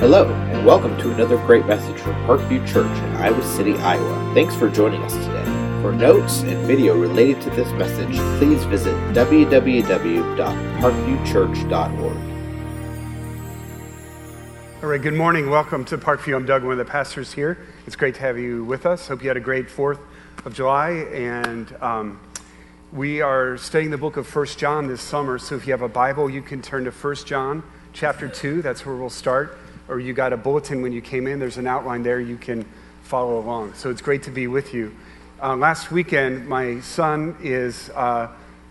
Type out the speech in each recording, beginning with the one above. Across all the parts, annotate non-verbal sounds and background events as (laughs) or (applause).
Hello, and welcome to another great message from Parkview Church in Iowa City, Iowa. Thanks for joining us today. For notes and video related to this message, please visit www.parkviewchurch.org. All right, good morning. Welcome to Parkview. I'm Doug, one of the pastors here. It's great to have you with us. Hope you had a great 4th of July. And um, we are studying the book of First John this summer. So if you have a Bible, you can turn to First John chapter 2. That's where we'll start. Or you got a bulletin when you came in. There's an outline there. You can follow along. So it's great to be with you. Uh, last weekend, my son is uh,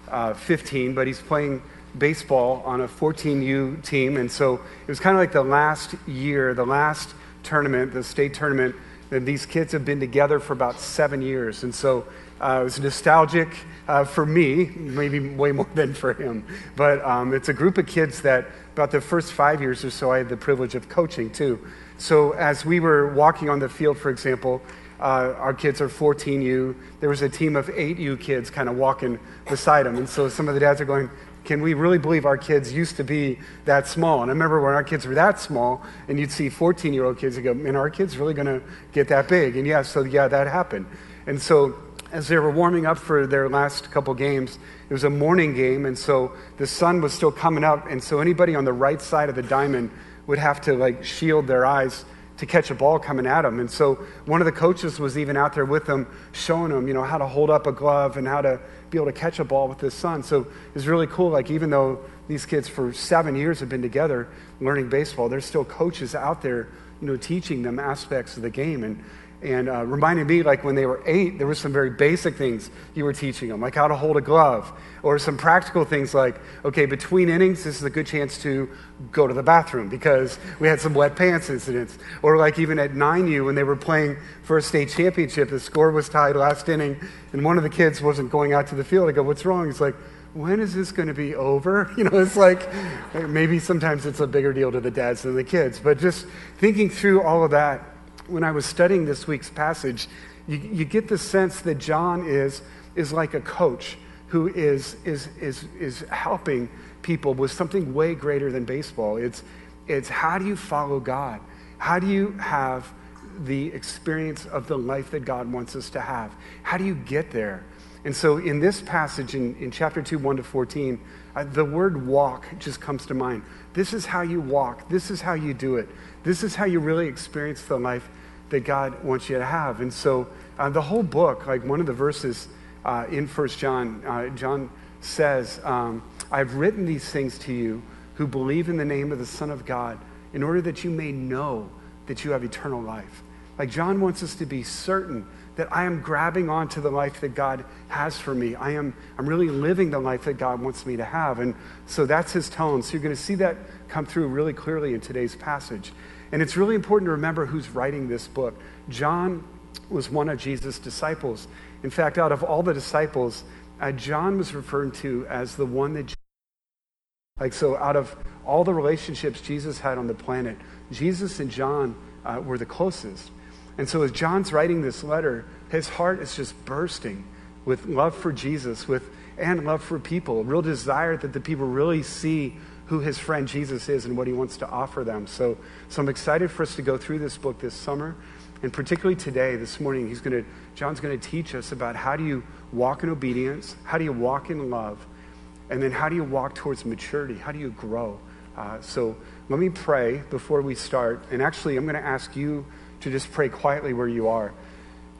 uh, 15, but he's playing baseball on a 14U team. And so it was kind of like the last year, the last tournament, the state tournament. And these kids have been together for about seven years. And so uh, it was nostalgic uh, for me, maybe way more (laughs) than for him. But um, it's a group of kids that, about the first five years or so, I had the privilege of coaching too. So as we were walking on the field, for example, uh, our kids are 14U. There was a team of 8U kids kind of walking beside them. And so some of the dads are going, can we really believe our kids used to be that small? And I remember when our kids were that small, and you'd see 14 year old kids and go, man, our kids really going to get that big? And yeah, so yeah, that happened. And so as they were warming up for their last couple games, it was a morning game, and so the sun was still coming up, and so anybody on the right side of the diamond would have to like shield their eyes to catch a ball coming at them. And so one of the coaches was even out there with them, showing them, you know, how to hold up a glove and how to be able to catch a ball with the sun. So it's really cool. Like even though these kids for seven years have been together learning baseball, there's still coaches out there, you know, teaching them aspects of the game. And and uh, reminded me like when they were eight there were some very basic things you were teaching them like how to hold a glove or some practical things like okay between innings this is a good chance to go to the bathroom because we had some wet pants incidents or like even at 9u when they were playing for a state championship the score was tied last inning and one of the kids wasn't going out to the field i go what's wrong he's like when is this going to be over? (laughs) You know, it's like maybe sometimes it's a bigger deal to the dads than the kids. But just thinking through all of that, when I was studying this week's passage, you, you get the sense that John is, is like a coach who is, is, is, is helping people with something way greater than baseball. It's, it's how do you follow God? How do you have the experience of the life that God wants us to have? How do you get there? And so in this passage in, in chapter 2, 1 to 14, uh, the word walk just comes to mind. This is how you walk. This is how you do it. This is how you really experience the life that God wants you to have. And so uh, the whole book, like one of the verses uh, in First John, uh, John says, um, I've written these things to you who believe in the name of the Son of God in order that you may know that you have eternal life. Like John wants us to be certain that I am grabbing onto the life that God has for me. I am I'm really living the life that God wants me to have. And so that's his tone. So you're going to see that come through really clearly in today's passage. And it's really important to remember who's writing this book. John was one of Jesus' disciples. In fact, out of all the disciples, uh, John was referred to as the one that, like, so out of all the relationships Jesus had on the planet, Jesus and John uh, were the closest. And so as John's writing this letter, his heart is just bursting with love for Jesus with, and love for people, a real desire that the people really see who his friend Jesus is and what he wants to offer them. So, so I'm excited for us to go through this book this summer. And particularly today, this morning, he's going to, John's going to teach us about how do you walk in obedience, how do you walk in love, and then how do you walk towards maturity? How do you grow? Uh, so let me pray before we start. And actually, I'm going to ask you to just pray quietly where you are.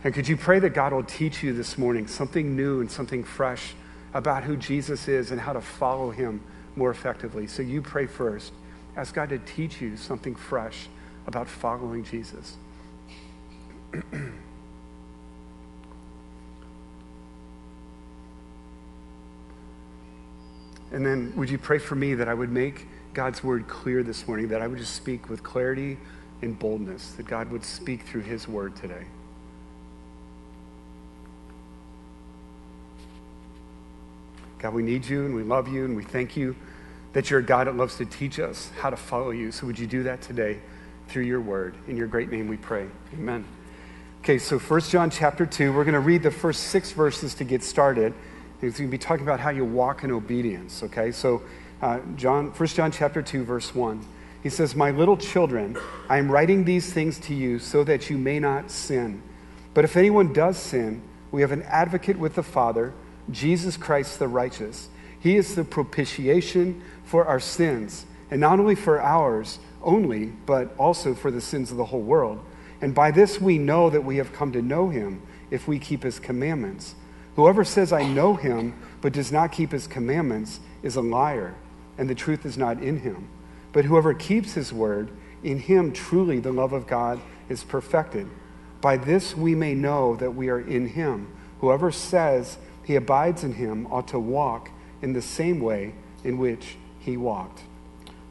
And could you pray that God will teach you this morning something new and something fresh about who Jesus is and how to follow him more effectively. So you pray first. Ask God to teach you something fresh about following Jesus. (clears throat) and then would you pray for me that I would make God's word clear this morning, that I would just speak with clarity and boldness, that God would speak through his word today. God, we need you and we love you and we thank you that you're a God that loves to teach us how to follow you. So would you do that today through your word? In your great name we pray. Amen. Okay, so 1 John chapter 2, we're going to read the first six verses to get started. It's going to be talking about how you walk in obedience, okay? So uh, John, 1 John chapter 2, verse 1. He says, My little children, I am writing these things to you so that you may not sin. But if anyone does sin, we have an advocate with the Father, Jesus Christ the righteous. He is the propitiation for our sins, and not only for ours only, but also for the sins of the whole world. And by this we know that we have come to know him if we keep his commandments. Whoever says, I know him, but does not keep his commandments, is a liar, and the truth is not in him. But whoever keeps his word, in him truly the love of God is perfected. By this we may know that we are in him. Whoever says he abides in him ought to walk in the same way in which he walked.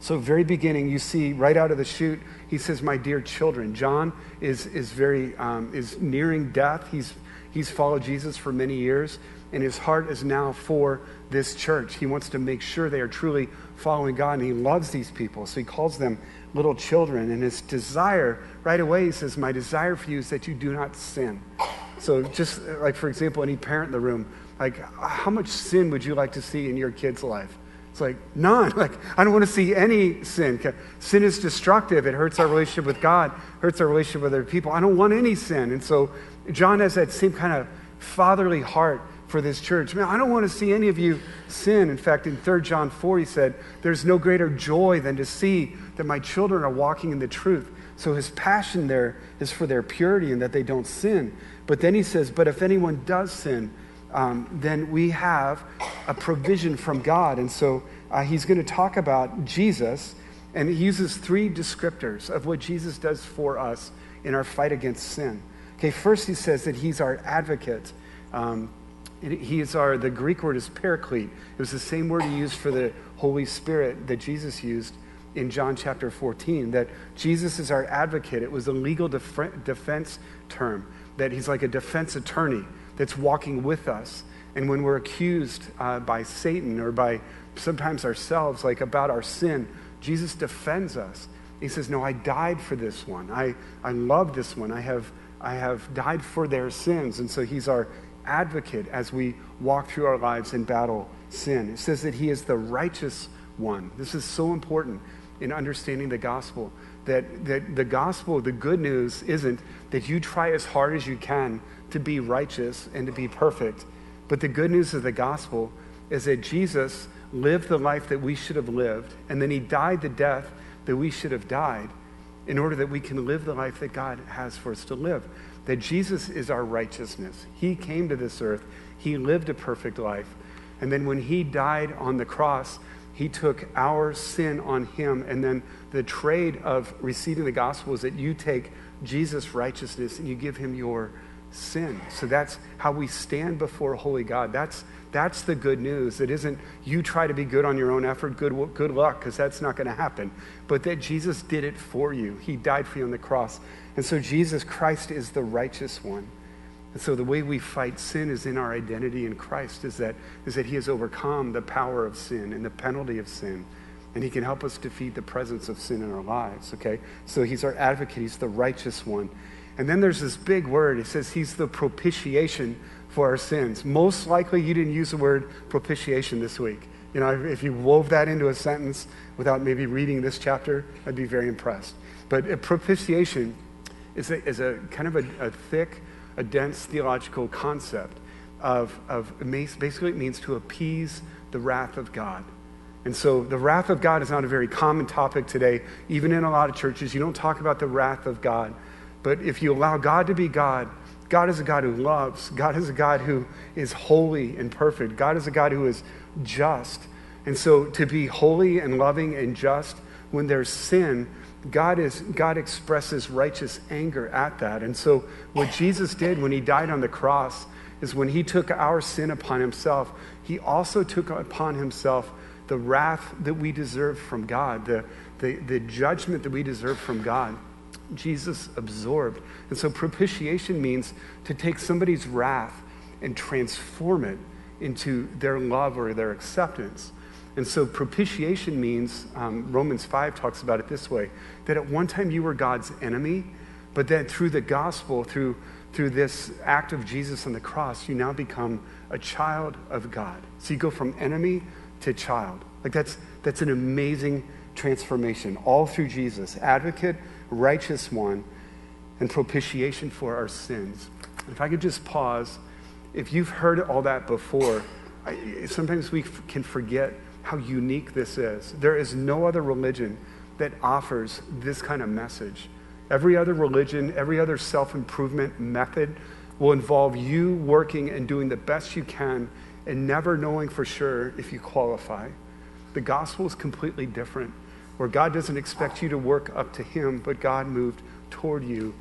So, very beginning, you see right out of the chute, he says, My dear children. John is, is very, um, is nearing death. He's, he's followed Jesus for many years, and his heart is now for this church. He wants to make sure they are truly following God, and he loves these people. So, he calls them little children. And his desire, right away, he says, My desire for you is that you do not sin. So, just like, for example, any parent in the room, like, how much sin would you like to see in your kid's life? It's like, none. (laughs) Like, I don't want to see any sin. Sin is destructive. It hurts our relationship with God, hurts our relationship with other people. I don't want any sin. And so, John has that same kind of fatherly heart for this church. Man, I don't want to see any of you sin. In fact, in 3 John 4, he said, There's no greater joy than to see that my children are walking in the truth. So his passion there is for their purity and that they don't sin. But then he says, But if anyone does sin, um, then we have a provision from God. And so uh, he's going to talk about Jesus, and he uses three descriptors of what Jesus does for us in our fight against sin. Okay, first he says that he's our advocate. Um, he is our, the Greek word is paraclete. It was the same word he used for the Holy Spirit that Jesus used in John chapter 14, that Jesus is our advocate. It was a legal def- defense term, that he's like a defense attorney that's walking with us. And when we're accused uh, by Satan or by sometimes ourselves, like about our sin, Jesus defends us. He says, No, I died for this one. I, I love this one. I have, I have died for their sins. And so he's our advocate as we walk through our lives and battle sin. It says that he is the righteous one. This is so important in understanding the gospel. That, that the gospel, the good news, isn't that you try as hard as you can to be righteous and to be perfect. But the good news of the gospel is that Jesus lived the life that we should have lived, and then he died the death that we should have died in order that we can live the life that God has for us to live that Jesus is our righteousness. He came to this earth, He lived a perfect life. And then when He died on the cross, He took our sin on Him. And then the trade of receiving the gospel is that you take Jesus' righteousness and you give Him your sin. So that's how we stand before holy God. That's, that's the good news. It isn't you try to be good on your own effort, good, good luck, because that's not going to happen. But that Jesus did it for you. He died for you on the cross. And so Jesus Christ is the righteous one. And so the way we fight sin is in our identity in Christ, is that, is that he has overcome the power of sin and the penalty of sin. And he can help us defeat the presence of sin in our lives, okay? So he's our advocate, he's the righteous one. And then there's this big word. It says he's the propitiation for our sins. Most likely you didn't use the word propitiation this week. You know, if you wove that into a sentence without maybe reading this chapter, I'd be very impressed. But propitiation is a, is a kind of a, a thick, a dense theological concept of, of basically it means to appease the wrath of God. And so the wrath of God is not a very common topic today. Even in a lot of churches, you don't talk about the wrath of God. But if you allow God to be God, God is a God who loves. God is a God who is holy and perfect. God is a God who is just. And so to be holy and loving and just when there's sin, God, is, God expresses righteous anger at that. And so what Jesus did when he died on the cross is when he took our sin upon himself, he also took upon himself the wrath that we deserve from God, the, the, the judgment that we deserve from God. Jesus absorbed. And so propitiation means to take somebody's wrath and transform it into their love or their acceptance. And so propitiation means, um, Romans 5 talks about it this way that at one time you were God's enemy, but then through the gospel, through, through this act of Jesus on the cross, you now become a child of God. So you go from enemy to child. Like that's, that's an amazing transformation, all through Jesus, advocate, righteous one, and propitiation for our sins. If I could just pause, if you've heard all that before, I, sometimes we can forget how unique this is. There is no other religion that offers this kind of message. Every other religion, every other self improvement method will involve you working and doing the best you can and never knowing for sure if you qualify. The gospel is completely different, where God doesn't expect you to work up to Him, but God moved toward you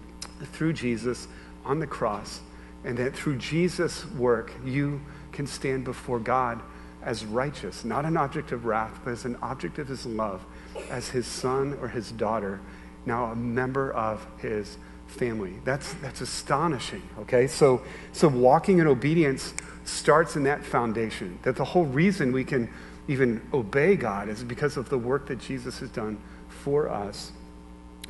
through Jesus on the cross, and that through Jesus' work, you can stand before God as righteous, not an object of wrath, but as an object of His love, as His son or His daughter, now a member of His family. That's, that's astonishing, okay? So, so walking in obedience starts in that foundation, that the whole reason we can even obey God is because of the work that Jesus has done for us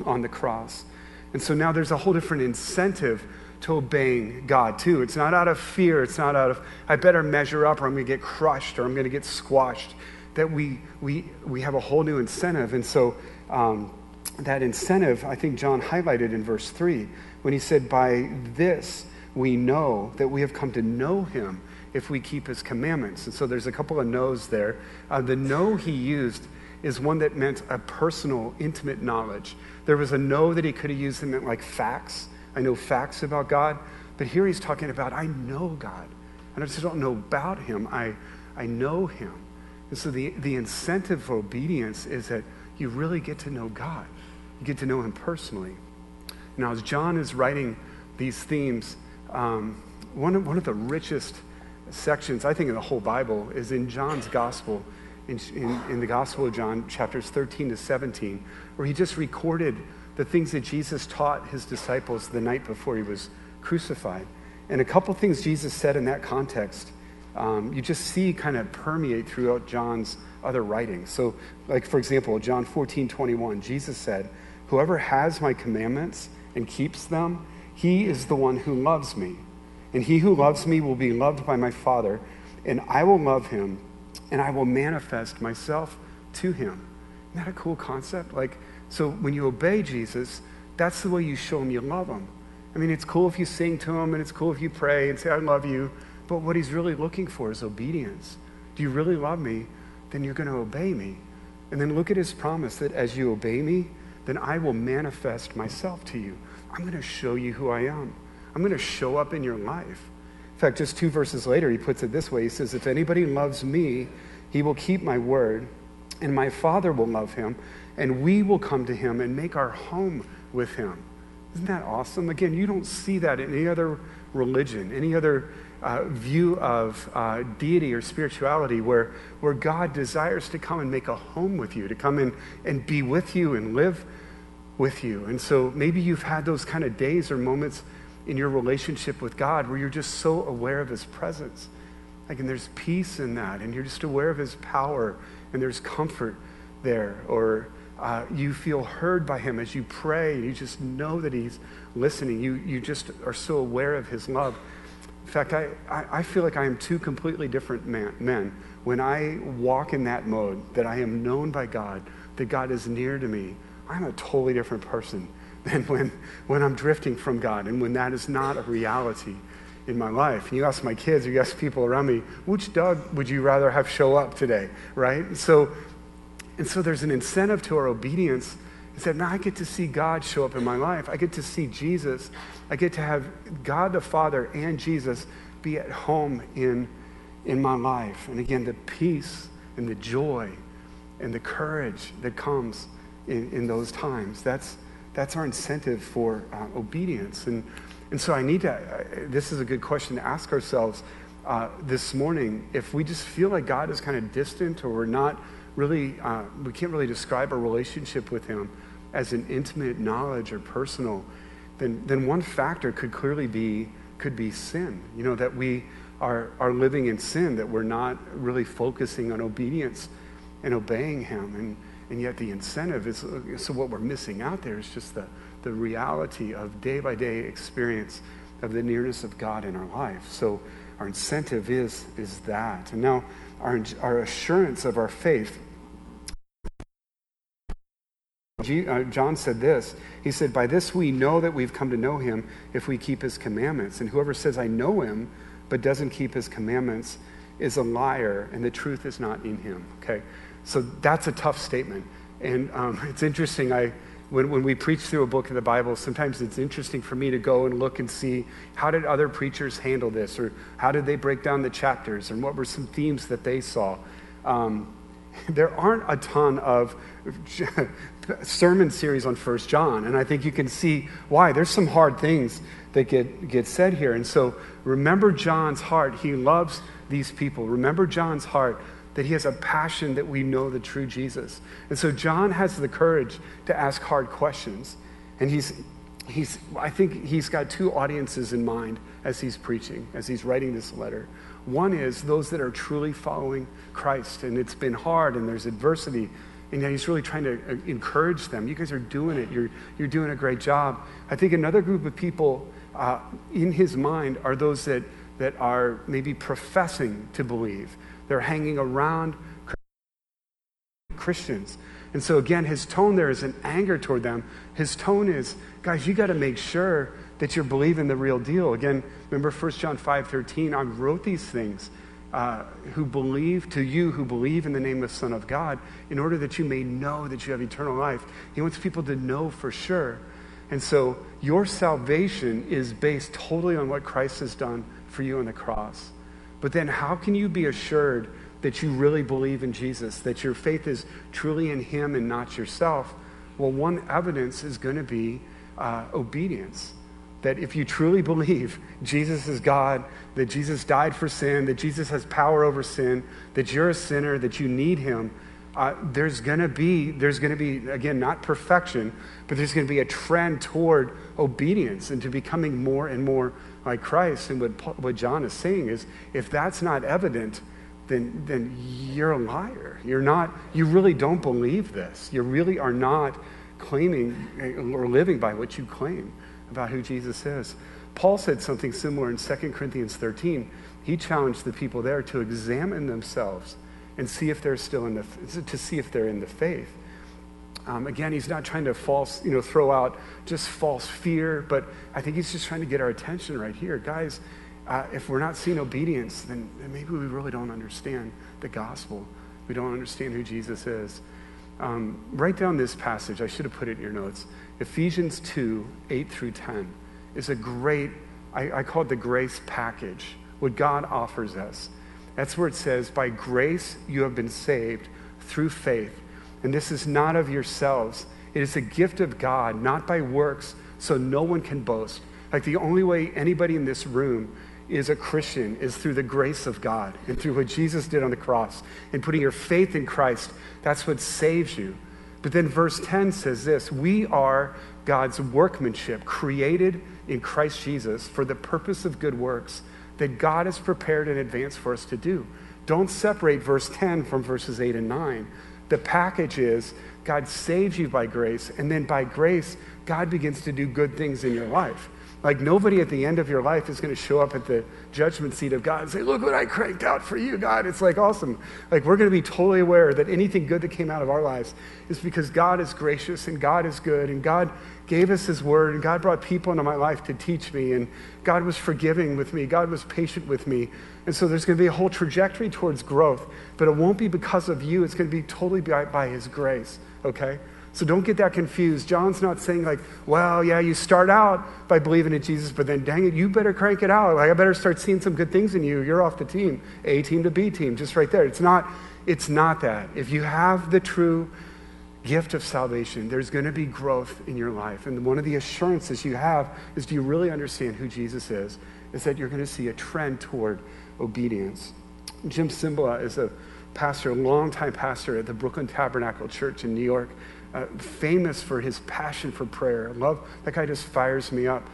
on the cross. And so now there's a whole different incentive to obeying God, too. It's not out of fear. It's not out of, I better measure up or I'm going to get crushed or I'm going to get squashed. That we, we, we have a whole new incentive. And so um, that incentive, I think John highlighted in verse 3 when he said, By this we know that we have come to know him if we keep his commandments. And so there's a couple of no's there. Uh, the no he used is one that meant a personal, intimate knowledge. There was a no that he could have used that meant like facts. I know facts about God. But here he's talking about, I know God. And I just don't know about him, I, I know him. And so the, the incentive for obedience is that you really get to know God. You get to know him personally. Now, as John is writing these themes, um, one, of, one of the richest sections, I think, in the whole Bible is in John's gospel, in, in, in, the Gospel of John, chapters 13 to 17, where he just recorded the things that Jesus taught his disciples the night before he was crucified. And a couple things Jesus said in that context, um, you just see kind of permeate throughout John's other writings. So, like, for example, John 14, 21, Jesus said, Whoever has my commandments and keeps them, he is the one who loves me. And he who loves me will be loved by my Father, and I will love him, and I will manifest myself to him. Isn't that a cool concept? Like, so when you obey Jesus, that's the way you show him you love him. I mean, it's cool if you sing to him, and it's cool if you pray and say, I love you, but what he's really looking for is obedience. Do you really love me? Then you're going to obey me. And then look at his promise that as you obey me, then I will manifest myself to you. I'm going to show you who I am. I'm going to show up in your life. In fact, just two verses later, he puts it this way He says, If anybody loves me, he will keep my word, and my Father will love him, and we will come to him and make our home with him. Isn't that awesome? Again, you don't see that in any other religion, any other uh, view of uh, deity or spirituality where, where God desires to come and make a home with you, to come in and be with you and live with you. And so maybe you've had those kind of days or moments in your relationship with God where you're just so aware of His presence. Like, and there's peace in that, and you're just aware of His power, and there's comfort there. Or uh, you feel heard by Him as you pray, you just know that He's listening. You, you just are so aware of His love. In fact, I, I, feel like I am two completely different man, men when I walk in that mode, that I am known by God, that God is near to me. I'm a totally different person (laughs) than when, when I'm drifting from God and when that is not a reality in my life. And you ask my kids or you ask people around me, which Doug would you rather have show up today, right? So, and so there's an incentive to our obedience. Is that now I get to see God show up in my life. I get to see Jesus. I get to have God the Father and Jesus be at home in, in my life. And again, the peace and the joy and the courage that comes in, in those times. That's, that's our incentive for uh, obedience. And, and so I need to, uh, this is a good question to ask ourselves uh, this morning. If we just feel like God is kind of distant or we're not really, uh, we can't really describe our relationship with Him as an intimate knowledge or personal, then, then one factor could clearly be, could be sin. You know, that we are, are living in sin, that we're not really focusing on obedience and obeying Him. And, and yet the incentive is so what we're missing out there is just the, the reality of day by day experience of the nearness of God in our life. So our incentive is, is that. And now our, our assurance of our faith uh, John said this. He said, By this we know that we've come to know him if we keep his commandments. And whoever says, I know him, but doesn't keep his commandments, is a liar, and the truth is not in him. Okay? So that's a tough statement. And um, (laughs) it's interesting. I, when, when we preach through a book of the Bible, sometimes it's interesting for me to go and look and see how did other preachers handle this, or how did they break down the chapters, and what were some themes that they saw. Um, (laughs) there aren't a ton of (laughs) sermon series on First John, and I think you can see why. There's some hard things that get, get said here. And so remember John's heart. He loves these people. Remember John's heart that he has a passion that we know the true Jesus. And so John has the courage to ask hard questions. And he's, he's, I think he's got two audiences in mind as he's preaching, as he's writing this letter. One is those that are truly following Christ, and it's been hard and there's adversity, and he's really trying to uh, encourage them. You guys are doing it, you're, you're doing a great job. I think another group of people uh, in his mind are those that, that are maybe professing to believe. They're hanging around Christians. And so, again, his tone there is an anger toward them. His tone is, guys, you got to make sure that you're believing the real deal. Again, remember 1 John 5 13, I wrote these things uh, who believe, to you who believe in the name of the Son of God, in order that you may know that you have eternal life. He wants people to know for sure. And so your salvation is based totally on what Christ has done for you on the cross. But then how can you be assured that you really believe in Jesus, that your faith is truly in Him and not yourself? Well, one evidence is going to be uh, obedience that if you truly believe Jesus is God, that Jesus died for sin, that Jesus has power over sin, that you're a sinner, that you need him, uh, there's going to be there's going to be again not perfection, but there's going to be a trend toward obedience and to becoming more and more like Christ. And what what John is saying is, if that's not evident, then then you're a liar. You're not. You really don't believe this. You really are not claiming eh, or living by what you claim about who Jesus is. Paul said something similar in 2 Corinthians 13. He challenged the people there to examine themselves and see if they're still in the, to see if they're in the faith. Um, again, he's not trying to false, you know, throw out just false fear, but I think he's just trying to get our attention right here. Guys, uh, if we're not seeing obedience, then, then, maybe we really don't understand the gospel. We don't understand who Jesus is. Um, write down this passage. I should have put it in your notes. Ephesians 2 8 through 10 is a great, I, I call it the grace package, what God offers us. That's where it says, By grace you have been saved through faith. And this is not of yourselves, it is a gift of God, not by works, so no one can boast. Like the only way anybody in this room is a Christian is through the grace of God and through what Jesus did on the cross and putting your faith in Christ. That's what saves you. But then verse 10 says this We are God's workmanship, created in Christ Jesus for the purpose of good works that God has prepared in advance for us to do. Don't separate verse 10 from verses 8 and 9. The package is God saves you by grace, and then by grace, God begins to do good things in your life. Like nobody at the end of your life is going to show up at the judgment seat of God and say, Look what I cranked out for you, God. It's like awesome. Like we're going to be totally aware that anything good that came out of our lives is because God is gracious and God is good and God gave us His word and God brought people into my life to teach me and God was forgiving with me. God was patient with me. And so there's going to be a whole trajectory towards growth, but it won't be because of you. It's going to be totally by, by His grace, okay? So don't get that confused. John's not saying, like, well, yeah, you start out by believing in Jesus, but then dang it, you better crank it out. Like, I better start seeing some good things in you. You're off the team. A team to B team, just right there. It's not, it's not that. If you have the true gift of salvation, there's going to be growth in your life. And one of the assurances you have is do you really understand who Jesus is? Is that you're going to see a trend toward obedience. Jim Cymbala is a pastor, a longtime pastor at the Brooklyn Tabernacle Church in New York uh, famous for his passion for prayer. Love that guy just fires me up.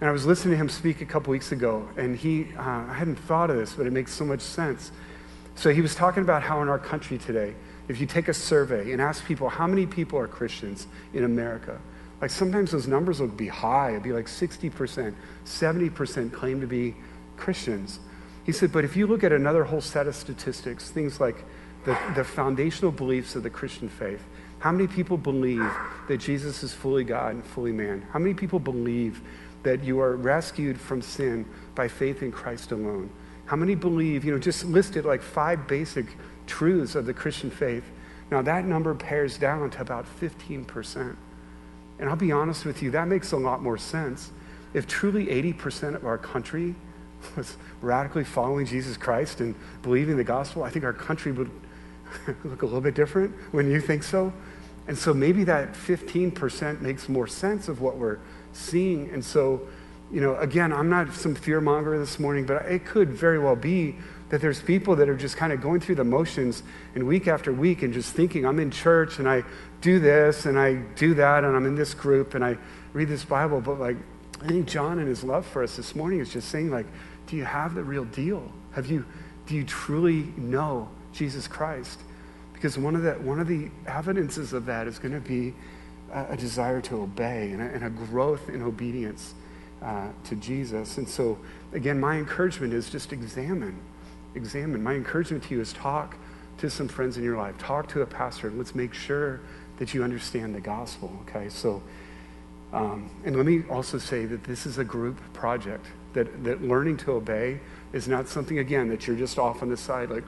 And I was listening to him speak a couple weeks ago, and he, uh, I hadn't thought of this, but it makes so much sense. So he was talking about how in our country today, if you take a survey and ask people how many people are Christians in America, like sometimes those numbers would be high. It'd be like 60%, 70% claim to be Christians. He said, but if you look at another whole set of statistics, things like the, the foundational beliefs of the Christian faith, How many people believe that Jesus is fully God and fully man? How many people believe that you are rescued from sin by faith in Christ alone? How many believe, you know, just listed like five basic truths of the Christian faith? Now, that number pares down to about 15%. And I'll be honest with you, that makes a lot more sense. If truly 80% of our country (laughs) was radically following Jesus Christ and believing the gospel, I think our country would (laughs) look a little bit different when you think so. And so maybe that 15% makes more sense of what we're seeing. And so, you know, again, I'm not some fear monger this morning, but it could very well be that there's people that are just kind of going through the motions and week after week and just thinking, I'm in church and I do this and I do that and I'm in this group and I read this Bible. But like, I think John and his love for us this morning is just saying, like, do you have the real deal? Have you, do you truly know Jesus Christ? Because one of the, one of the evidences of that is going to be a, a desire to obey and a, and a growth in obedience uh, to Jesus. And so, again, my encouragement is just examine. Examine. My encouragement to you is talk to some friends in your life, talk to a pastor, and let's make sure that you understand the gospel, okay? So, um, and let me also say that this is a group project, that, that learning to obey is not something, again, that you're just off on the side, like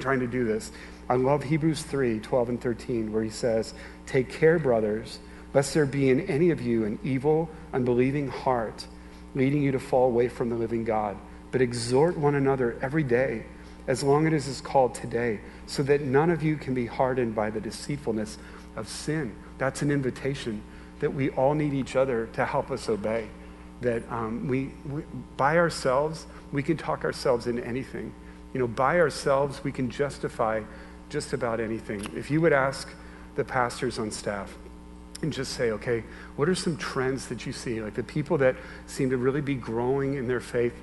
trying to do this. I love Hebrews 3 12 and 13, where he says, Take care, brothers, lest there be in any of you an evil, unbelieving heart, leading you to fall away from the living God. But exhort one another every day, as long as it is called today, so that none of you can be hardened by the deceitfulness of sin. That's an invitation that we all need each other to help us obey. That um, we, we, by ourselves, we can talk ourselves into anything. You know, by ourselves, we can justify just about anything. If you would ask the pastors on staff and just say, okay, what are some trends that you see? Like the people that seem to really be growing in their faith,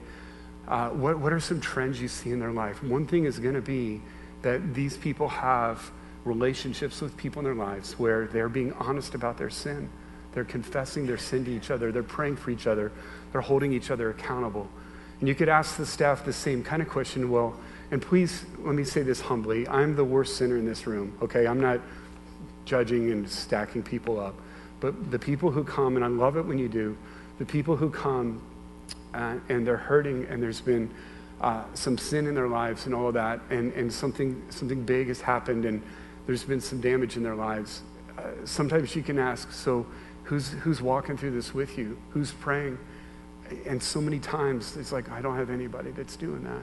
uh, what, what are some trends you see in their life? One thing is going to be that these people have relationships with people in their lives where they're being honest about their sin. They're confessing their sin to each other. They're praying for each other. They're holding each other accountable. And you could ask the staff the same kind of question well, and please let me say this humbly I'm the worst sinner in this room, okay? I'm not judging and stacking people up. But the people who come, and I love it when you do, the people who come uh, and they're hurting and there's been uh, some sin in their lives and all of that, and, and something, something big has happened and there's been some damage in their lives. Uh, sometimes you can ask, so who's, who's walking through this with you? Who's praying? And so many times it's like, I don't have anybody that's doing that.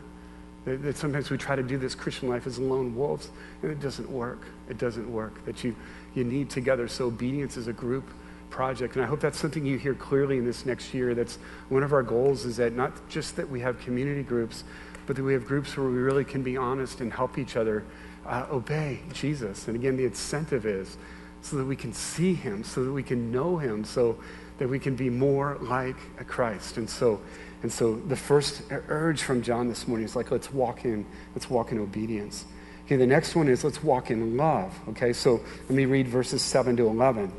That, that sometimes we try to do this Christian life as lone wolves, and it doesn't work. It doesn't work. That you, you need together. So obedience is a group project. And I hope that's something you hear clearly in this next year. That's one of our goals is that not just that we have community groups, but that we have groups where we really can be honest and help each other uh, obey Jesus. And again, the incentive is so that we can see him, so that we can know him, so that we can be more like a Christ. And so and so the first urge from John this morning is like, let's walk in, let's walk in obedience. Okay, the next one is let's walk in love. Okay, so let me read verses 7 to 11.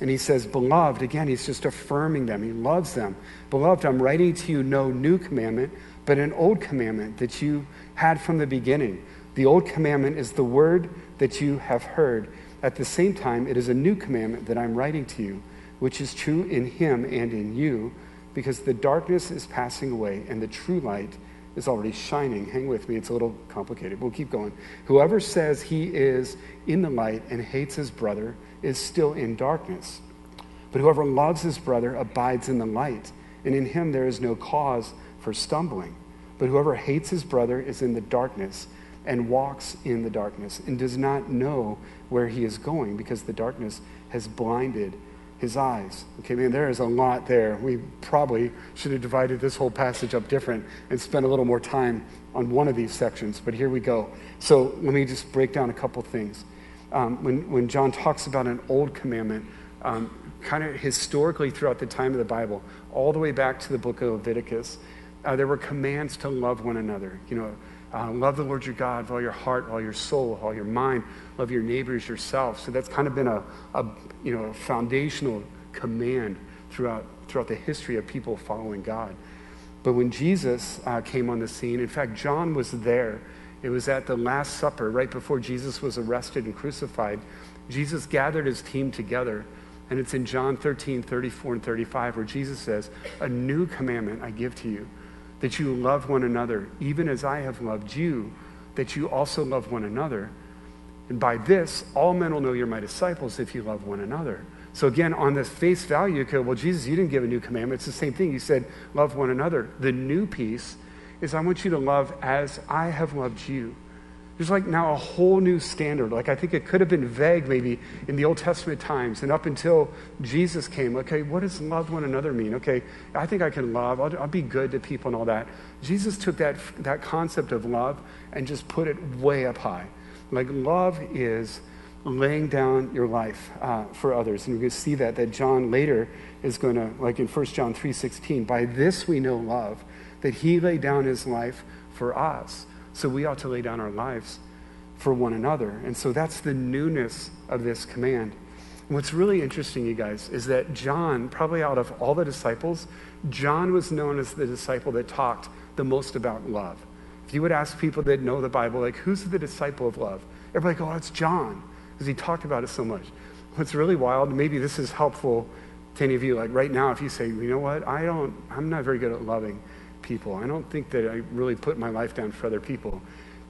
And he says, Beloved, again, he's just affirming them. He loves them. Beloved, I'm writing to you no new commandment, but an old commandment that you had from the beginning. The old commandment is the word that you have heard. At the same time, it is a new commandment that I'm writing to you, which is true in him and in you because the darkness is passing away and the true light is already shining. Hang with me, it's a little complicated. We'll keep going. Whoever says he is in the light and hates his brother is still in darkness. But whoever loves his brother abides in the light, and in him there is no cause for stumbling. But whoever hates his brother is in the darkness and walks in the darkness and does not know where he is going because the darkness has blinded his eyes. Okay, man, there is a lot there. We probably should have divided this whole passage up different and spent a little more time on one of these sections, but here we go. So let me just break down a couple things. Um, when, when John talks about an old commandment, um, kind of historically throughout the time of the Bible, all the way back to the book of Leviticus, uh, there were commands to love one another. You know, uh, love the Lord your God with all your heart, all your soul, all your mind. Love your neighbors yourself. So that's kind of been a, a you know, a foundational command throughout, throughout the history of people following God. But when Jesus uh, came on the scene, in fact, John was there. It was at the Last Supper, right before Jesus was arrested and crucified. Jesus gathered his team together. And it's in John 13, 34 and 35, where Jesus says, A new commandment I give to you, that you love one another, even as I have loved you, that you also love one another. And by this, all men will know you're my disciples if you love one another. So again, on this face value, you go, well, Jesus, you didn't give a new commandment. It's the same thing. You said, love one another. The new piece is I want you to love as I have loved you. There's like now a whole new standard. Like I think it could have been vague maybe in the Old Testament times and up until Jesus came. Okay, what does love one another mean? Okay, I think I can love. I'll, I'll be good to people and all that. Jesus took that, that concept of love and just put it way up high. Like love is laying down your life uh, for others. And we're going to see that, that John later is going to, like in 1 John 3.16, by this we know love, that he laid down his life for us. So we ought to lay down our lives for one another. And so that's the newness of this command. What's really interesting, you guys, is that John, probably out of all the disciples, John was known as the disciple that talked the most about love. If you would ask people that know the Bible, like, who's the disciple of love? Everybody go, oh, it's John, because he talked about it so much. What's really wild, maybe this is helpful to any of you, like right now, if you say, you know what, I don't, I'm not very good at loving people. I don't think that I really put my life down for other people.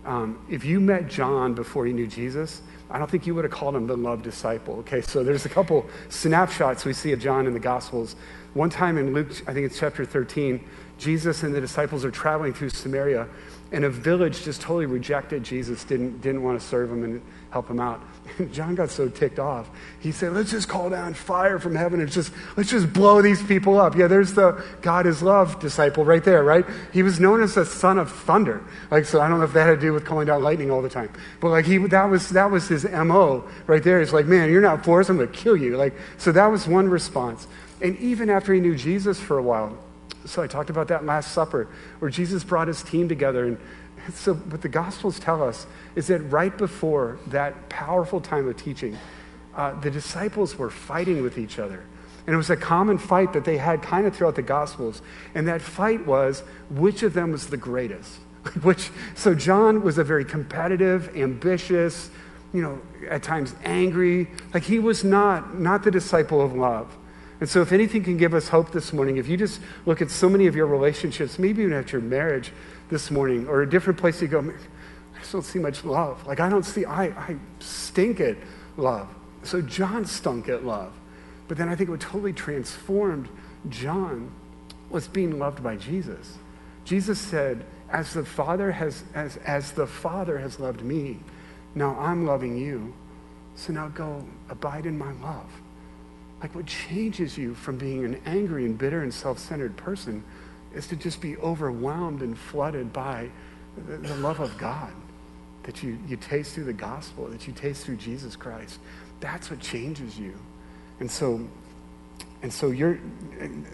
Um, if you met John before you knew Jesus, I don't think you would have called him the love disciple. Okay, so there's a couple snapshots we see of John in the Gospels. One time in Luke, I think it's chapter 13, Jesus and the disciples are traveling through Samaria, and a village just totally rejected Jesus, didn't, didn't want to serve him and help him out. (laughs) John got so ticked off. He said, let's just call down fire from heaven and just, let's just blow these people up. Yeah, there's the God is love disciple right there, right? He was known as the son of thunder. Like, so I don't know if that had to do with calling down lightning all the time. But like he, that was, that was his MO right there. He's like, man, you're not for us. I'm going to kill you. Like, so that was one response. And even after he knew Jesus for a while, so I talked about that Last Supper, where Jesus brought his team together. And (laughs) so what the Gospels tell us is that right before that powerful time of teaching, uh, the disciples were fighting with each other. And it was a common fight that they had kind of throughout the Gospels. And that fight was which of them was the greatest? (laughs) which, so John was a very competitive, ambitious, you know, at times angry. Like he was not, not the disciple of love. And so, if anything can give us hope this morning, if you just look at so many of your relationships, maybe even at your marriage this morning, or a different place you go, I just don't see much love. Like, I don't see, I, I stink at love. So, John stunk at love. But then I think what totally transformed John was being loved by Jesus. Jesus said, as the Father has, as, as the Father has loved me, now I'm loving you. So now go abide in my love. Like what changes you from being an angry and bitter and self-centered person is to just be overwhelmed and flooded by the, love of God that you, you taste through the gospel, that you taste through Jesus Christ. That's what changes you. And so, and so you're,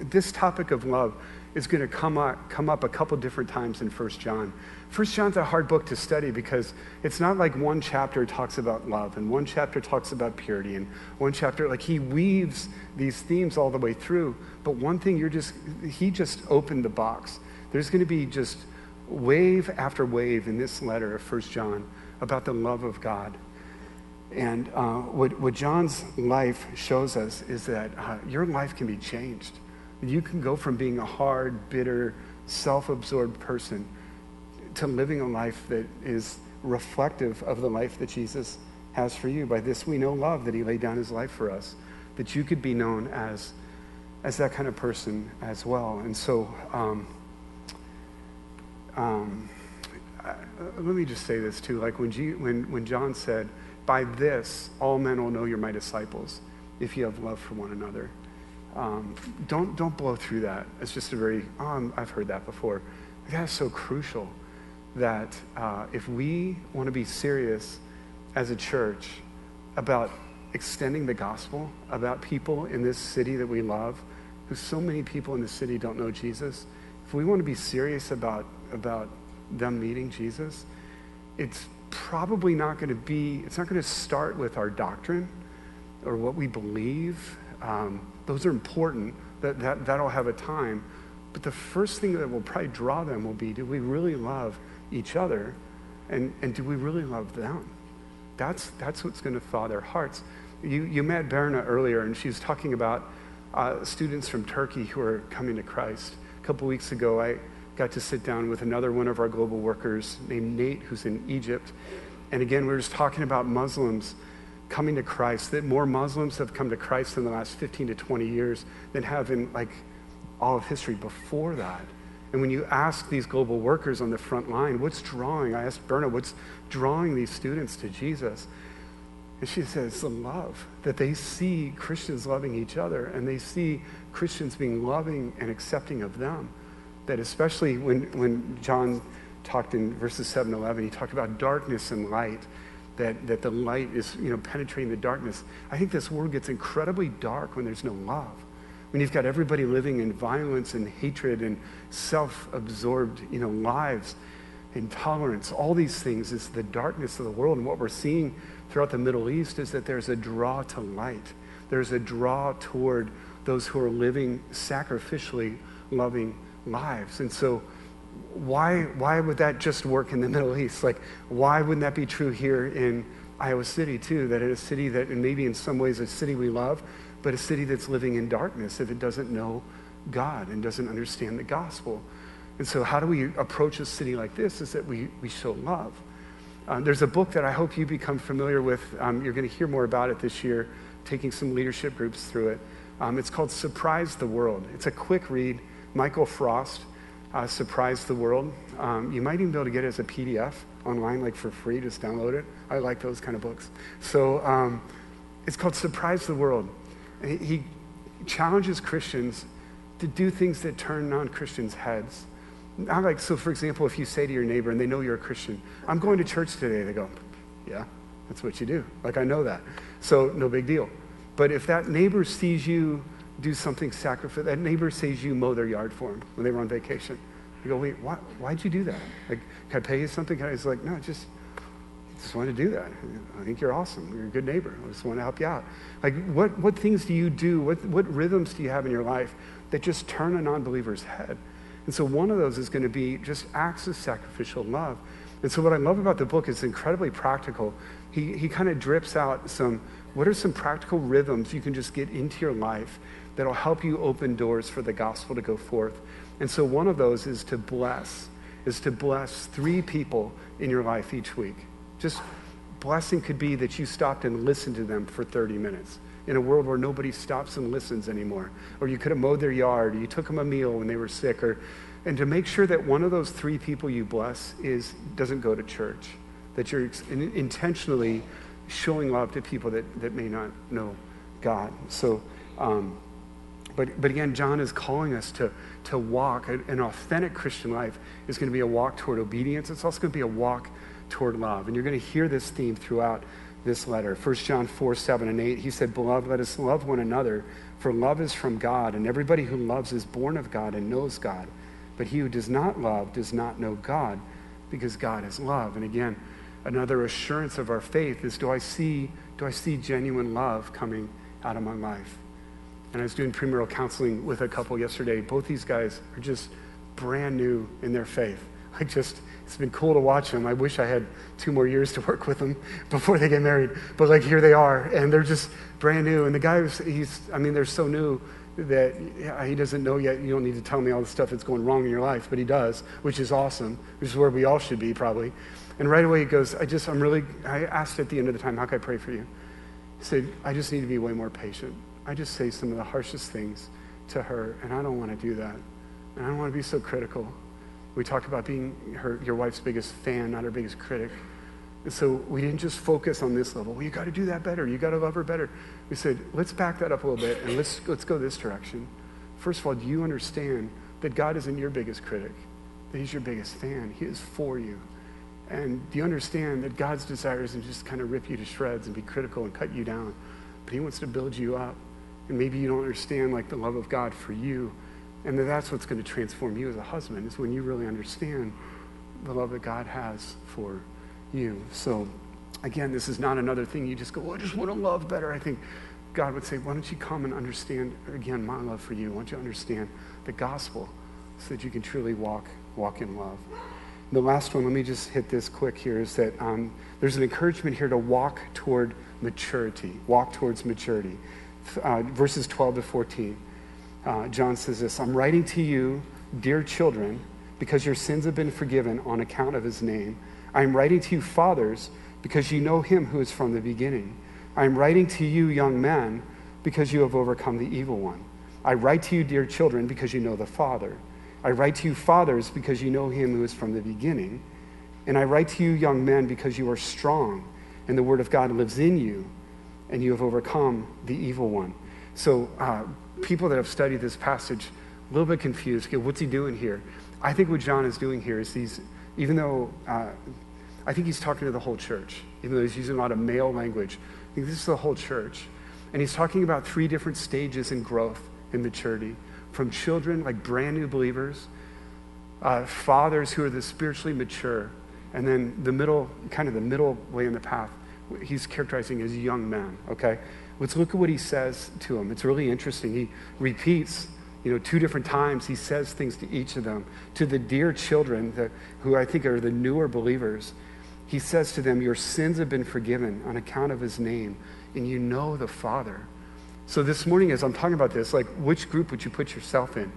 this topic of love is going to come up, come up a couple different times in First John. First John's a hard book to study because it's not like one chapter talks about love and one chapter talks about purity and one chapter like he weaves these themes all the way through. But one thing you're just he just opened the box. There's going to be just wave after wave in this letter of First John about the love of God. And uh, what, what John's life shows us is that uh, your life can be changed. You can go from being a hard, bitter, self absorbed person to living a life that is reflective of the life that Jesus has for you. By this we know love, that he laid down his life for us, that you could be known as, as that kind of person as well. And so, um, um, uh, let me just say this too. Like when, G, when, when John said, By this all men will know you're my disciples, if you have love for one another. Um, don't, don't blow through that. It's just a very, oh, I've heard that before. That is so crucial that uh, if we want to be serious as a church about extending the gospel, about people in this city that we love, who so many people in the city don't know Jesus, if we want to be serious about, about them meeting Jesus, it's probably not going to be, it's not going to start with our doctrine or what we believe. Um, those are important. That, that, that'll have a time. But the first thing that will probably draw them will be do we really love each other? And, and do we really love them? that's, that's what's going to thaw their hearts. You, you met Berna earlier, and she was talking about uh, students from Turkey who are coming to Christ. A couple weeks ago, I got to sit down with another one of our global workers named Nate, who's in Egypt. And again, we were just talking about Muslims coming to Christ, that more Muslims have come to Christ in the last 15 to 20 years than have in like all of history before that. And when you ask these global workers on the front line, what's drawing? I asked Berna, what's drawing these students to Jesus? And she says, the love, that they see Christians loving each other and they see Christians being loving and accepting of them. That especially when, when John talked in verses 7 11, he talked about darkness and light, that, that the light is you know, penetrating the darkness. I think this world gets incredibly dark when there's no love. When you've got everybody living in violence and hatred and self absorbed you know, lives, intolerance, all these things is the darkness of the world. And what we're seeing throughout the Middle East is that there's a draw to light. There's a draw toward those who are living sacrificially loving lives. And so, why, why would that just work in the (laughs) Middle East? Like, why wouldn't that be true here in Iowa City, too? That in a city that, and maybe in some ways a city we love, but a city that's living in darkness if it doesn't know God and doesn't understand the gospel. And so, how do we approach a city like this? Is that we, we show love. Um, there's a book that I hope you become familiar with. Um, you're going to hear more about it this year, taking some leadership groups through it. Um, it's called Surprise the World. It's a quick read. Michael Frost, uh, Surprise the World. Um, you might even be able to get it as a PDF online, like for free. Just download it. I like those kind of books. So um, it's called Surprise the World. And he challenges Christians to do things that turn non Christians' heads. I like, so for example, if you say to your neighbor and they know you're a Christian, I'm going to church today, they go, yeah, that's what you do. Like, I know that. So, no big deal. But if that neighbor sees you do something sacrificial, that neighbor sees you mow their yard for them when they were on vacation, you go, wait, why, why'd you do that? Like, can I pay you something? Can I? Like, no, just, just want to do that. I think you're awesome. You're a good neighbor. I just want to help you out. Like, what, what things do you do? What, what rhythms do you have in your life that just turn a non believer's head? And so one of those is going to be just acts of sacrificial love. And so what I love about the book is incredibly practical. He, he kind of drips out some, what are some practical rhythms you can just get into your life that'll help you open doors for the gospel to go forth. And so one of those is to bless, is to bless three people in your life each week. Just blessing could be that you stopped and listened to them for 30 minutes in a world where nobody stops and listens anymore. Or you could have mowed their yard, or you took them a meal when they were sick, or and to make sure that one of those three people you bless is doesn't go to church, that you're intentionally showing love to people that, that may not know God. So, um, but, but again, John is calling us to, to walk. An authentic Christian life is going to be a walk toward obedience. It's also going to be a walk toward love. And you're going to hear this theme throughout this letter. 1 John 4, 7, and 8, he said, Beloved, let us love one another, for love is from God, and everybody who loves is born of God and knows God. But he who does not love does not know God, because God is love. And again, another assurance of our faith is do I see, do I see genuine love coming out of my life? And I was doing premarital counseling with a couple yesterday. Both these guys are just brand new in their faith. Like just it's been cool to watch them. I wish I had two more years to work with them before they get married. But like here they are, and they're just brand new. And the guy, was, he's, I mean, they're so new that he doesn't know yet. You don't need to tell me all the stuff that's going wrong in your life, but he does, which is awesome, which is where we all should be probably. And right away he goes, I just, I'm really, I asked at the end of the time, how can I pray for you? He said, I just need to be way more patient. I just say some of the harshest things to her, and I don't want to do that. And I don't want to be so critical. We talked about being her, your wife's biggest fan, not her biggest critic. And so we didn't just focus on this level. Well, you got to do that better. You got to love her better. We said, let's back that up a little bit and let's, let's go this direction. First of all, do you understand that God isn't your biggest critic? That He's your biggest fan. He is for you. And do you understand that God's desire isn't just kind of rip you to shreds and be critical and cut you down, but He wants to build you up. And maybe you don't understand like the love of God for you and that's what's going to transform you as a husband, is when you really understand the love that God has for you. So, again, this is not another thing you just go, well, I just want to love better. I think God would say, why don't you come and understand, again, my love for you? Why don't you understand the gospel so that you can truly walk, walk in love? The last one, let me just hit this quick here, is that um, there's an encouragement here to walk toward maturity, walk towards maturity. Uh, verses 12 to 14. Uh, John says this I'm writing to you, dear children, because your sins have been forgiven on account of his name. I am writing to you, fathers, because you know him who is from the beginning. I am writing to you, young men, because you have overcome the evil one. I write to you, dear children, because you know the Father. I write to you, fathers, because you know him who is from the beginning. And I write to you, young men, because you are strong, and the word of God lives in you, and you have overcome the evil one. So, uh, people that have studied this passage, a little bit confused. Okay, what's he doing here? I think what John is doing here is he's, even though uh, I think he's talking to the whole church, even though he's using a lot of male language, I think this is the whole church. And he's talking about three different stages in growth and maturity from children, like brand new believers, uh, fathers who are the spiritually mature, and then the middle, kind of the middle way in the path, he's characterizing as young men, okay? Let's look at what he says to them. It's really interesting. He repeats, you know, two different times, he says things to each of them. To the dear children, the, who I think are the newer believers, he says to them, Your sins have been forgiven on account of his name, and you know the Father. So this morning, as I'm talking about this, like, which group would you put yourself in?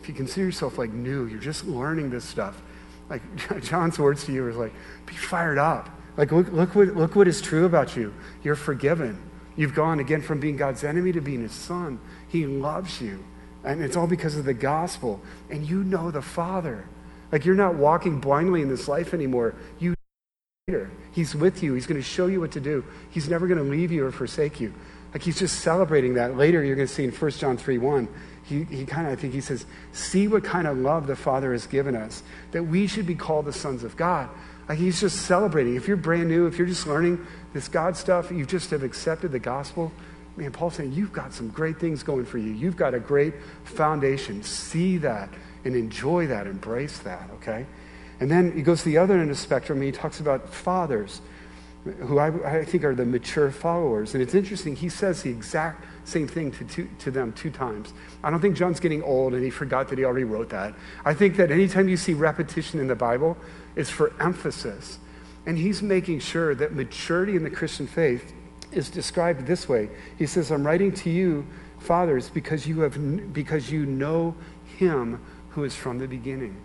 If you consider yourself like new, you're just learning this stuff. Like (laughs) John's words to you is like, be fired up. Like, look, look, what, look what is true about you. You're forgiven. You've gone again from being God's enemy to being his son. He loves you. And it's all because of the gospel. And you know the Father. Like, you're not walking blindly in this life anymore. You He's with you. He's going to show you what to do. He's never going to leave you or forsake you. Like he's just celebrating that. Later, you're going to see in 1 John 3 1, he, he kind of, I think he says, See what kind of love the Father has given us, that we should be called the sons of God. Like he's just celebrating. If you're brand new, if you're just learning this God stuff, you just have accepted the gospel, man, Paul's saying, You've got some great things going for you. You've got a great foundation. See that and enjoy that, embrace that, okay? And then he goes to the other end of the spectrum and he talks about fathers who I, I, think are the mature followers. And it's interesting, he says the exact same thing to, to, to them two times. I don't think John's getting old and he forgot that he already wrote that. I think that anytime you see repetition in the Bible, it's for emphasis. And he's making sure that maturity in the Christian faith is described this way. He says, I'm writing to you, fathers, because you, have, because you know him who is from the beginning.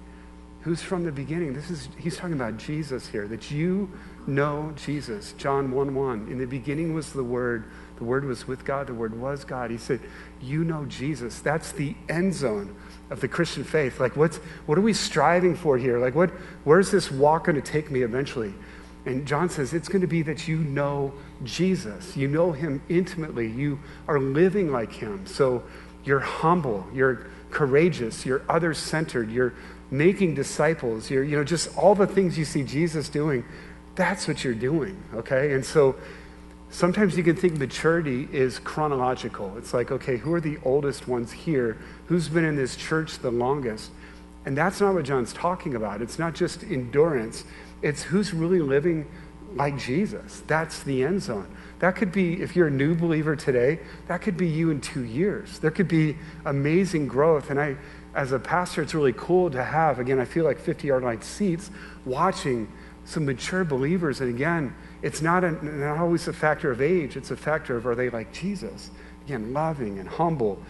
Who's from the beginning? This is, he's talking about Jesus here, that you know Jesus. John 1 1. In the beginning was the Word. The Word was with God. The Word was God. He said, You know Jesus. That's the end zone of the Christian faith. Like, what's, what are we striving for here? Like, what, where's this walk going to take me eventually? And John says, It's going to be that you know Jesus. You know him intimately. You are living like him. So you're humble. You're courageous. You're other centered. You're making disciples. You're, you know, just all the things you see Jesus doing that's what you're doing, okay? And so sometimes you can think maturity is chronological. It's like, okay, who are the oldest ones here? Who's been in this church the longest? And that's not what John's talking about. It's not just endurance, it's who's really living like Jesus. That's the end zone. That could be, if you're a new believer today, that could be you in two years. There could be amazing growth. And I, as a pastor, it's really cool to have, again, I feel like 50 yard line seats watching some mature believers. And again, it's not, a, not always a factor of age, it's a factor of are they like Jesus? Again, loving and humble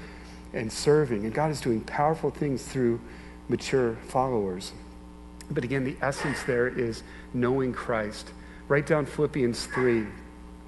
and serving. And God is doing powerful things through mature followers. But again, the essence there is knowing Christ. Write down Philippians 3.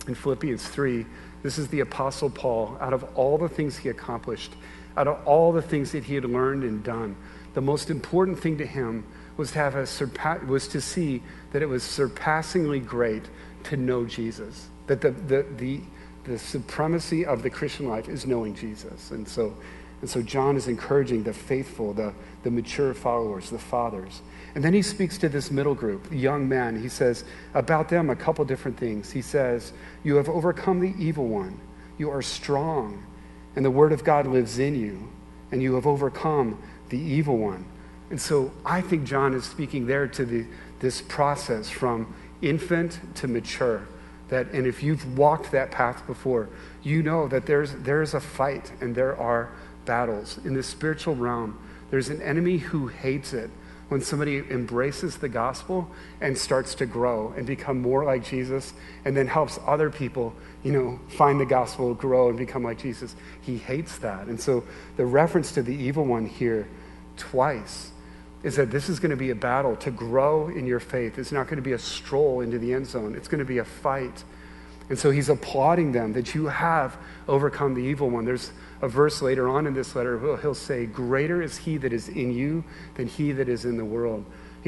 In Philippians 3, this is the Apostle Paul. Out of all the things he accomplished, out of all the things that he had learned and done, the most important thing to him was to have a surpa- was to see that it was surpassingly great to know Jesus. That the, the, the, the supremacy of the Christian life is knowing Jesus. And so, and so John is encouraging the faithful, the, the mature followers, the fathers. And then he speaks to this middle group, young men. He says about them a couple different things. He says, You have overcome the evil one. You are strong, and the word of God lives in you, and you have overcome the evil one. And so I think John is speaking there to the, this process from infant to mature. That, and if you've walked that path before, you know that there's, there's a fight and there are battles. In the spiritual realm, there's an enemy who hates it when somebody embraces the gospel and starts to grow and become more like Jesus and then helps other people, you know, find the gospel, grow and become like Jesus. He hates that. And so the reference to the evil one here twice is that this is going to be a battle to grow in your faith. It's not going to be a stroll into the end zone. It's going to be a fight. And so he's applauding them that you have overcome the evil one. There's a verse later on in this letter, he'll say, Greater is he that is in you than he that is in the world.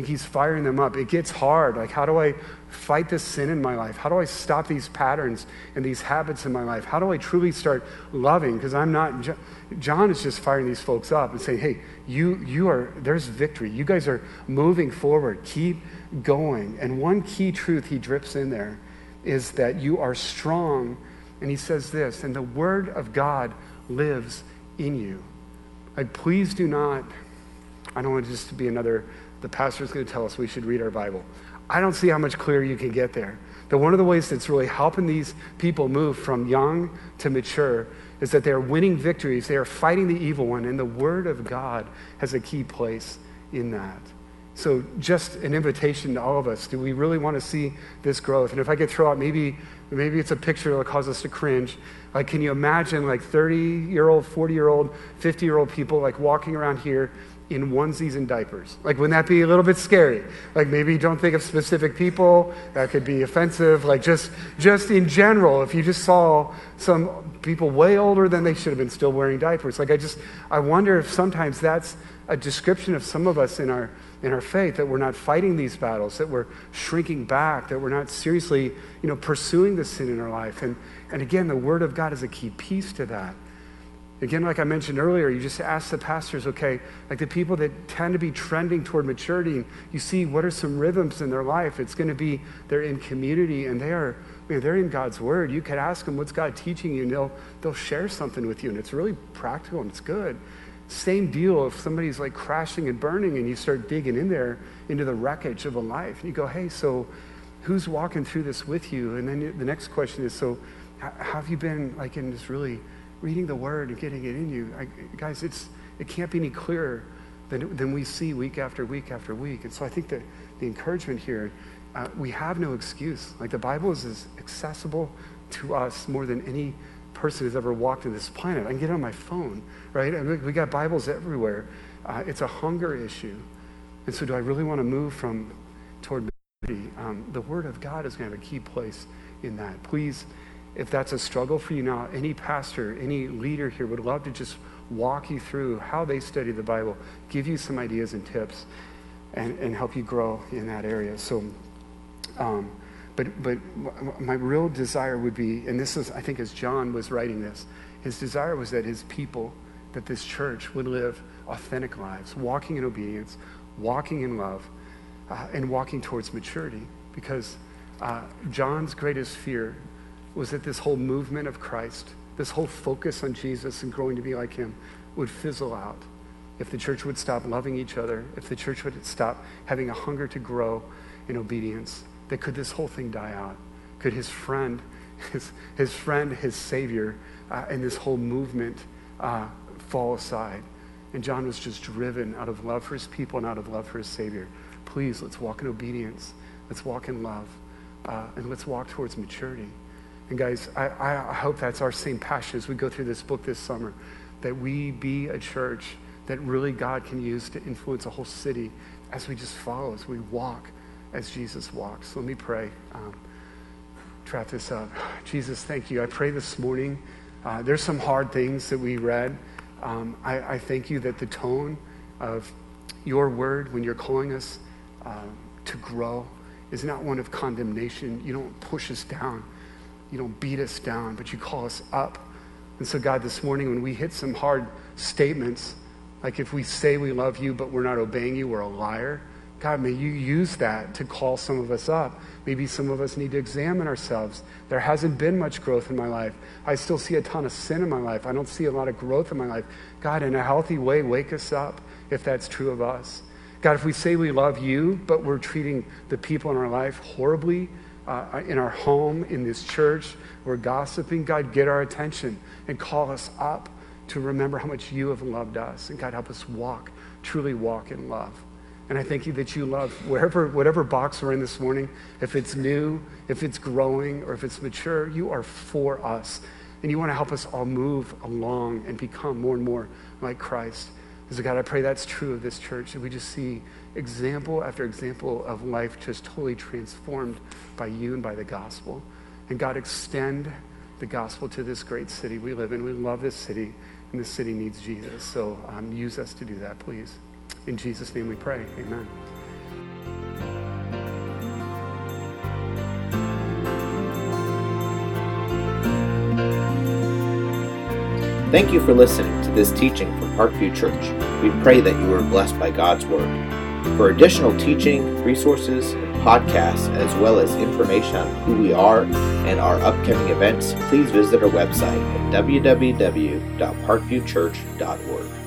He's firing them up. It gets hard. Like, how do I fight this sin in my life? How do I stop these patterns and these habits in my life? How do I truly start loving? Because I'm not, John is just firing these folks up and saying, hey, you, you are, there's victory. You guys are moving forward. Keep going. And one key truth he drips in there is that you are strong. And he says this, and the word of God lives in you. Like, please do not, I don't want this to be another, the pastor is going to tell us we should read our Bible. I don't see how much clearer you can get there. That one of the ways that's really helping these people move from young to mature is that they're winning victories. They are fighting the evil one, and the Word of God has a key place in that. So, just an invitation to all of us. Do we really want to see this growth? And if I could throw out maybe, maybe it's a picture that will cause us to cringe. Like, can you imagine like 30 year old, 40 year old, 50 year old people like walking around here in onesies and diapers? Like, wouldn't that be a little bit scary? Like, maybe don't think of specific people. That could be offensive. Like, just, just in general, if you just saw some people way older than they should have been still wearing diapers. Like, I just, I wonder if sometimes that's a description of some of us in our in our faith, that we're not fighting these battles, that we're shrinking back, that we're not seriously, you know, pursuing the sin in our life. And, and again, the Word of God is a key piece to that. Again, like I mentioned earlier, you just ask the pastors, okay, like the people that tend to be trending toward maturity, you see what are some rhythms in their life. It's going to be they're in community and they are, they're in God's Word. You could ask them, what's God teaching you? And they'll, they'll share something with you, and it's really practical and it's good. Same deal if somebody's like crashing and burning and you start digging in there into the wreckage of a life. And you go, hey, so who's walking through this with you? And then the next question is, so have you been like in this really reading the word and getting it in you? I, guys, it's, it can't be any clearer than, than we see week after week after week. And so I think that the encouragement here, uh, we have no excuse. Like the Bible is as accessible to us more than any person who's ever walked in this planet. I can get on my phone, right? I mean, we got Bibles everywhere. Uh, it's a hunger issue. And so, do I really want to move from toward? Um, the Word of God is going to have a key place in that. Please, if that's a struggle for you now, any pastor, any leader here would love to just walk you through how they study the Bible, give you some ideas and tips, and, and help you grow in that area. So, um, but, but my real desire would be, and this is, I think, as John was writing this, his desire was that his people, that this church would live authentic lives, walking in obedience, walking in love, uh, and walking towards maturity. Because uh, John's greatest fear was that this whole movement of Christ, this whole focus on Jesus and growing to be like him, would fizzle out. If the church would stop loving each other, if the church would stop having a hunger to grow in obedience, that could this whole thing die out? Could his friend, (laughs) his, his friend, his Savior, uh, and this whole movement uh, fall aside? And John was just driven out of love for his people and out of love for his Savior. Please, let's walk in obedience. Let's walk in love. Uh, and let's walk towards maturity. And guys, I, I hope that's our same passion as we go through this book this summer, that we be a church that really God can use to influence a whole city as we just follow, as we walk as Jesus walks. Let me pray. Um, wrap this up. Jesus, thank you. I pray this morning. Uh, there's some hard things that we read. Um, I, I, thank you that the tone of your word when you're calling us uh, to grow is not one of condemnation. You don't push us down, you don't beat us down, but you call us up. And so, God, this morning when we hit some hard statements, like if we say we love you but we're not obeying you, we're a liar. God, may you use that to call some of us up. Maybe some of us need to examine ourselves. There hasn't been much growth in my life. I still see a ton of sin in my life. I don't see a lot of growth in my life. God, in a healthy way, wake us up if that's true of us. God, if we say we love you, but we're treating the people in our life horribly, uh, in our home, in this church, we're gossiping, God, get our attention and call us up to remember how much you have loved us. And God, help us walk, truly walk in love. And I thank you that you love wherever, whatever box we're in this morning, if it's new, if it's growing, or if it's mature, you are for us. And you want to help us all move along and become more and more like Christ. And God, I pray that's true of this church, that we just see example after example of life just totally transformed by you and by the gospel. And God, extend the gospel to this great city we live in. We love this city, and this city needs Jesus. So um, use us to do that, please. In Jesus' name we pray. Amen. Thank you for listening to this teaching from Parkview Church. We pray that you were blessed by God's Word. For additional teaching, resources, podcasts, as well as information on who we are and our upcoming events, please visit our website at www.parkviewchurch.org.